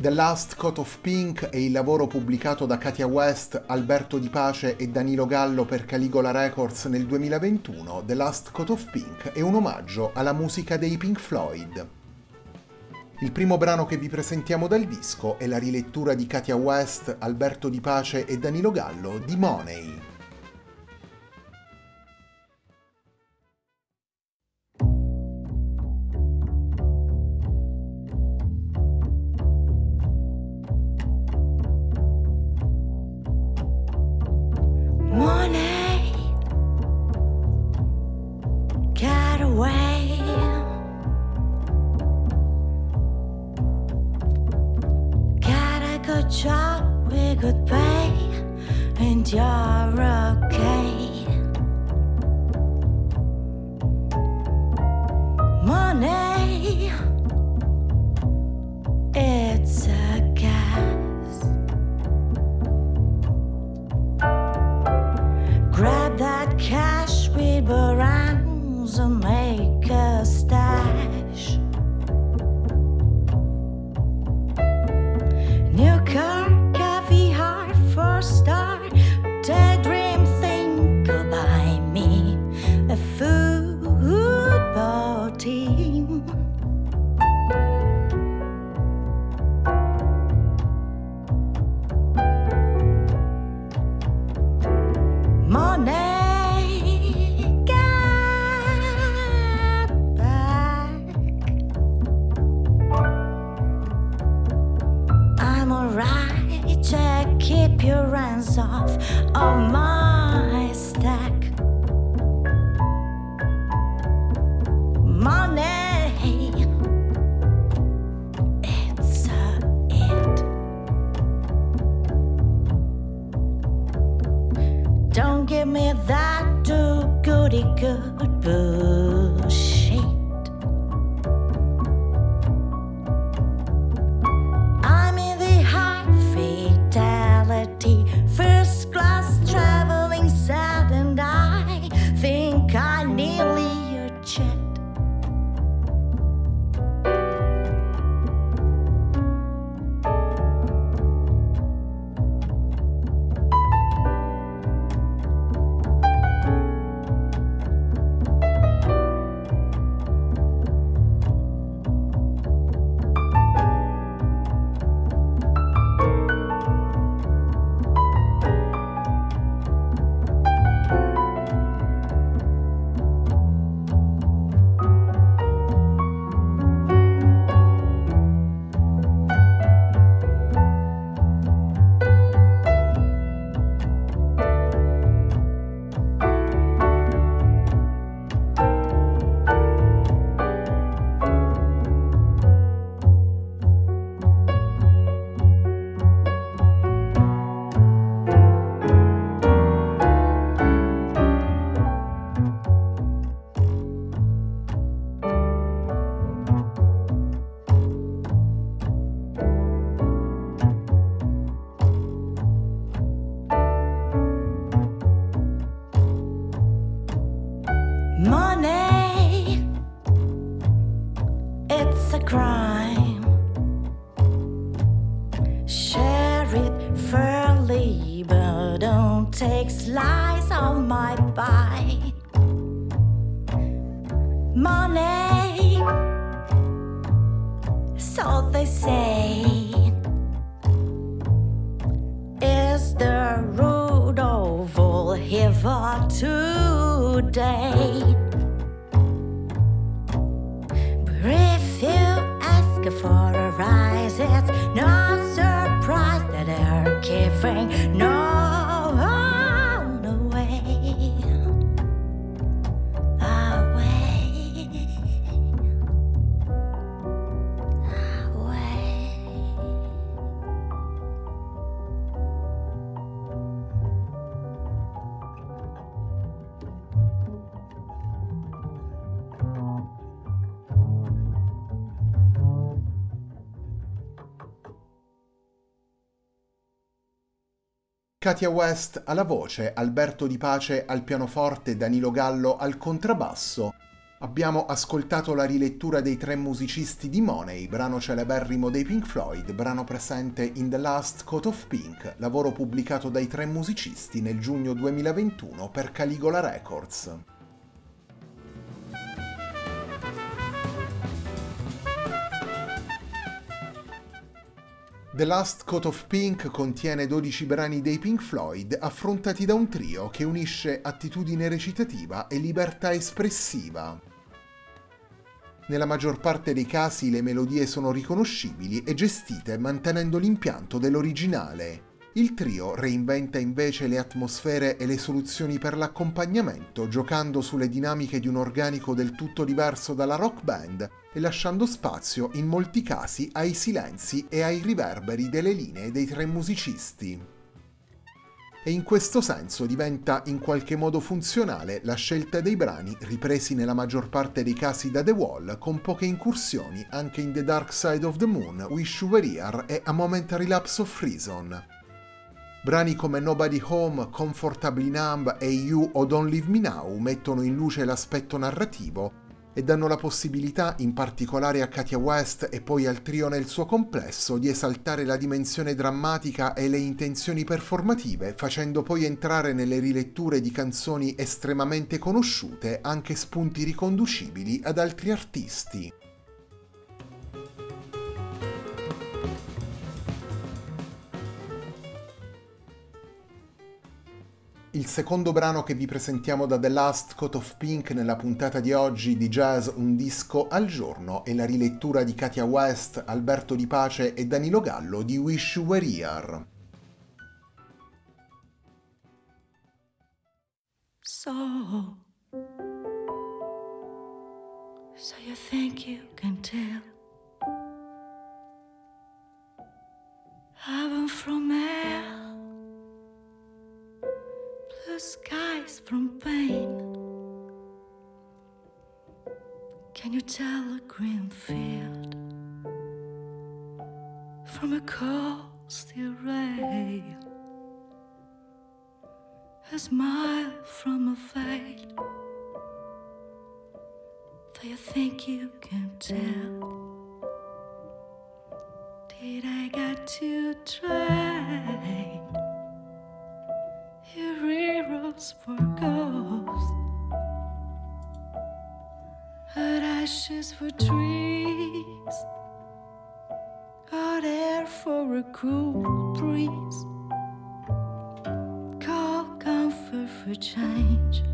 The Last Coat of Pink è il lavoro pubblicato da Katia West, Alberto Di Pace e Danilo Gallo per Caligola Records nel 2021. The Last Coat of Pink è un omaggio alla musica dei Pink Floyd. Il primo brano che vi presentiamo dal disco è la rilettura di Katia West, Alberto Di Pace e Danilo Gallo di Money. a man. your keep your hands off of my stack. Money, it's a it. Don't give me that too goody good boo. Take slice of my pie. Money, so they say, is the root of all evil today. But if you ask for a rise, it's no surprise that they're giving no Katia West alla voce, Alberto Di Pace al pianoforte, Danilo Gallo al contrabbasso. Abbiamo ascoltato la rilettura dei tre musicisti di Money, brano celeberrimo dei Pink Floyd, brano presente in The Last Coat of Pink, lavoro pubblicato dai tre musicisti nel giugno 2021 per Caligola Records. The Last Coat of Pink contiene 12 brani dei Pink Floyd affrontati da un trio che unisce attitudine recitativa e libertà espressiva. Nella maggior parte dei casi le melodie sono riconoscibili e gestite mantenendo l'impianto dell'originale. Il trio reinventa invece le atmosfere e le soluzioni per l'accompagnamento, giocando sulle dinamiche di un organico del tutto diverso dalla rock band e lasciando spazio in molti casi ai silenzi e ai riverberi delle linee dei tre musicisti. E in questo senso diventa in qualche modo funzionale la scelta dei brani ripresi nella maggior parte dei casi da The Wall, con poche incursioni anche in The Dark Side of the Moon, Wish You Were Here e A Momentary Lapse of Reason. Brani come Nobody Home, Comfortably Numb e You o Don't Leave Me Now mettono in luce l'aspetto narrativo e danno la possibilità, in particolare a Katia West e poi al trio nel suo complesso, di esaltare la dimensione drammatica e le intenzioni performative, facendo poi entrare nelle riletture di canzoni estremamente conosciute anche spunti riconducibili ad altri artisti. Il secondo brano che vi presentiamo da The Last Coat of Pink nella puntata di oggi di Jazz Un disco al giorno è la rilettura di Katia West, Alberto Di Pace e Danilo Gallo di Wish You Were Here. Can you tell a green field from a cold rail? a smile from a veil. Do you think you can tell? Did I get to trade your heroes for Her ashes for trees, hot air for a cool breeze call comfort for change?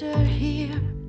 here.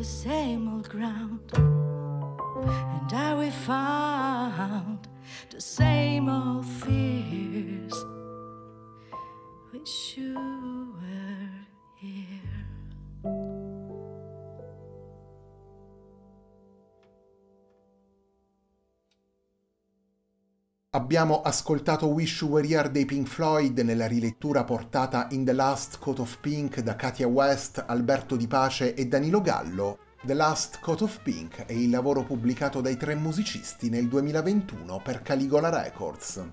The same old ground. And I we found the same old fears? Wish you Abbiamo ascoltato Wish You Were Here dei Pink Floyd nella rilettura portata in The Last Coat of Pink da Katia West, Alberto Di Pace e Danilo Gallo. The Last Coat of Pink è il lavoro pubblicato dai tre musicisti nel 2021 per Caligola Records.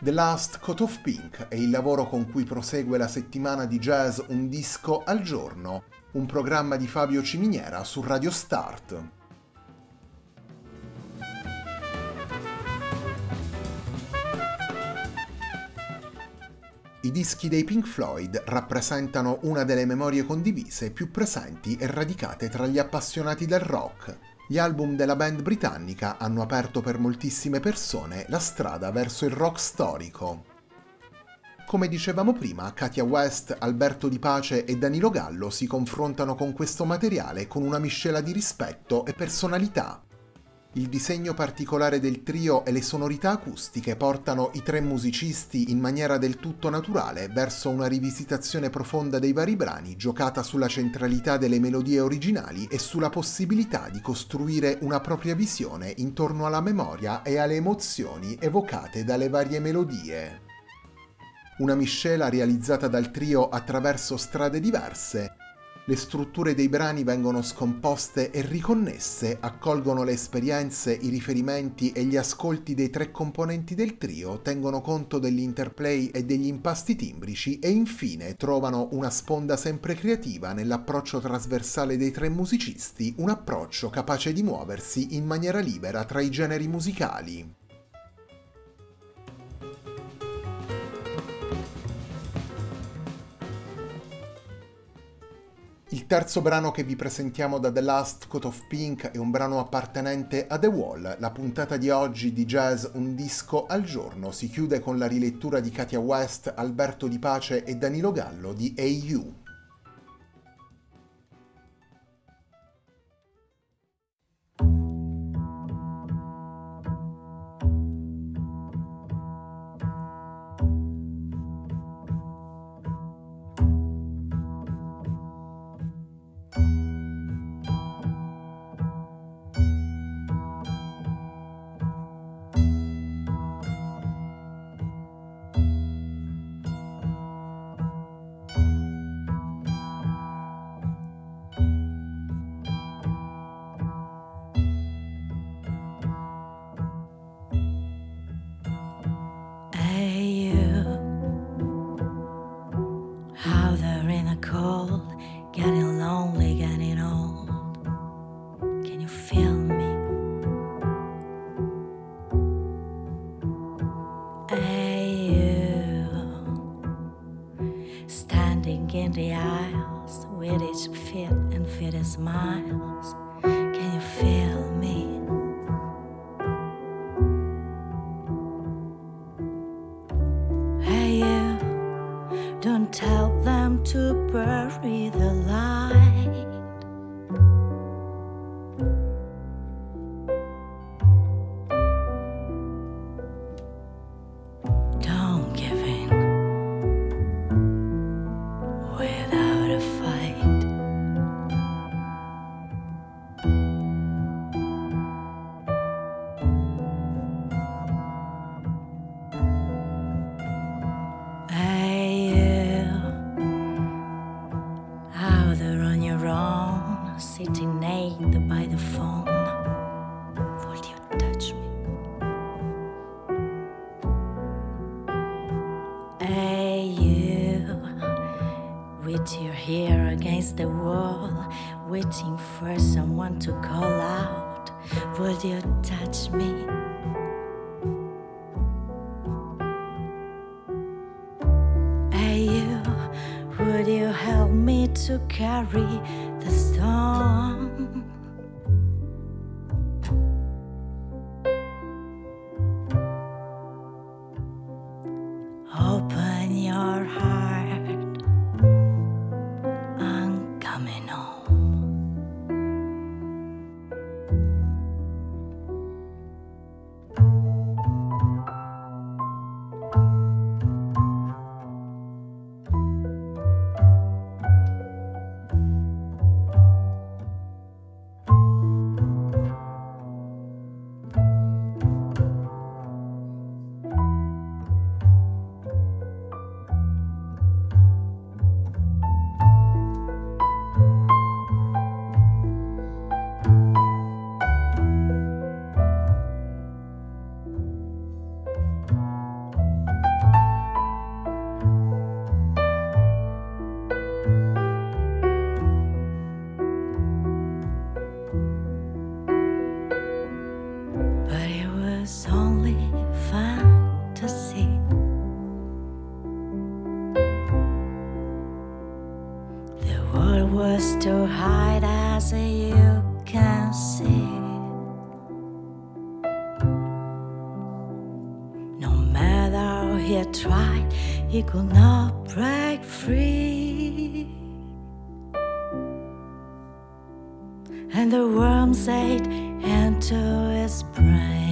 The Last Coat of Pink è il lavoro con cui prosegue la settimana di jazz Un disco al giorno, un programma di Fabio Ciminiera su Radio Start. I dischi dei Pink Floyd rappresentano una delle memorie condivise più presenti e radicate tra gli appassionati del rock. Gli album della band britannica hanno aperto per moltissime persone la strada verso il rock storico. Come dicevamo prima, Katia West, Alberto Di Pace e Danilo Gallo si confrontano con questo materiale con una miscela di rispetto e personalità. Il disegno particolare del trio e le sonorità acustiche portano i tre musicisti in maniera del tutto naturale verso una rivisitazione profonda dei vari brani giocata sulla centralità delle melodie originali e sulla possibilità di costruire una propria visione intorno alla memoria e alle emozioni evocate dalle varie melodie. Una miscela realizzata dal trio attraverso strade diverse le strutture dei brani vengono scomposte e riconnesse, accolgono le esperienze, i riferimenti e gli ascolti dei tre componenti del trio, tengono conto dell'interplay e degli impasti timbrici e infine trovano una sponda sempre creativa nell'approccio trasversale dei tre musicisti, un approccio capace di muoversi in maniera libera tra i generi musicali. Terzo brano che vi presentiamo da The Last Coat of Pink è un brano appartenente a The Wall. La puntata di oggi di Jazz Un disco al giorno si chiude con la rilettura di Katia West, Alberto Di Pace e Danilo Gallo di AU. Would you help me to carry the storm. Too high as you can see. No matter he tried, he could not break free. and the worms ate into his brain.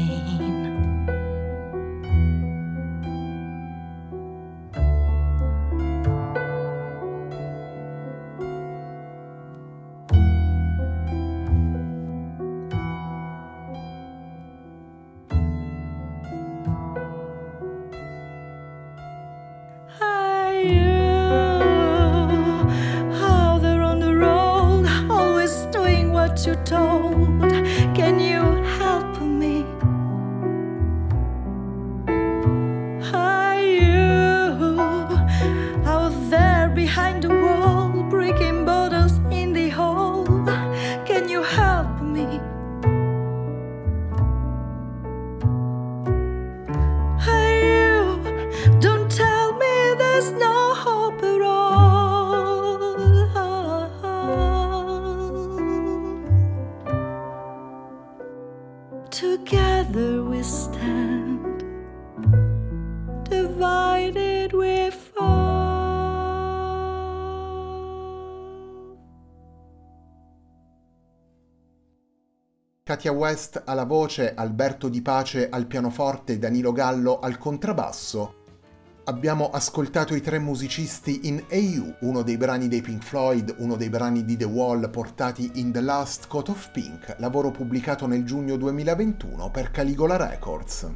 Together we stand, divided we fall. Katia West alla voce, Alberto Di Pace al pianoforte, Danilo Gallo al contrabbasso. Abbiamo ascoltato i tre musicisti in AU, uno dei brani dei Pink Floyd, uno dei brani di The Wall portati in The Last Coat of Pink, lavoro pubblicato nel giugno 2021 per Caligola Records.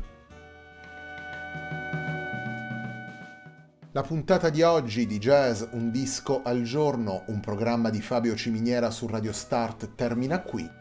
La puntata di oggi di Jazz Un disco al giorno, un programma di Fabio Ciminiera su Radio Start termina qui.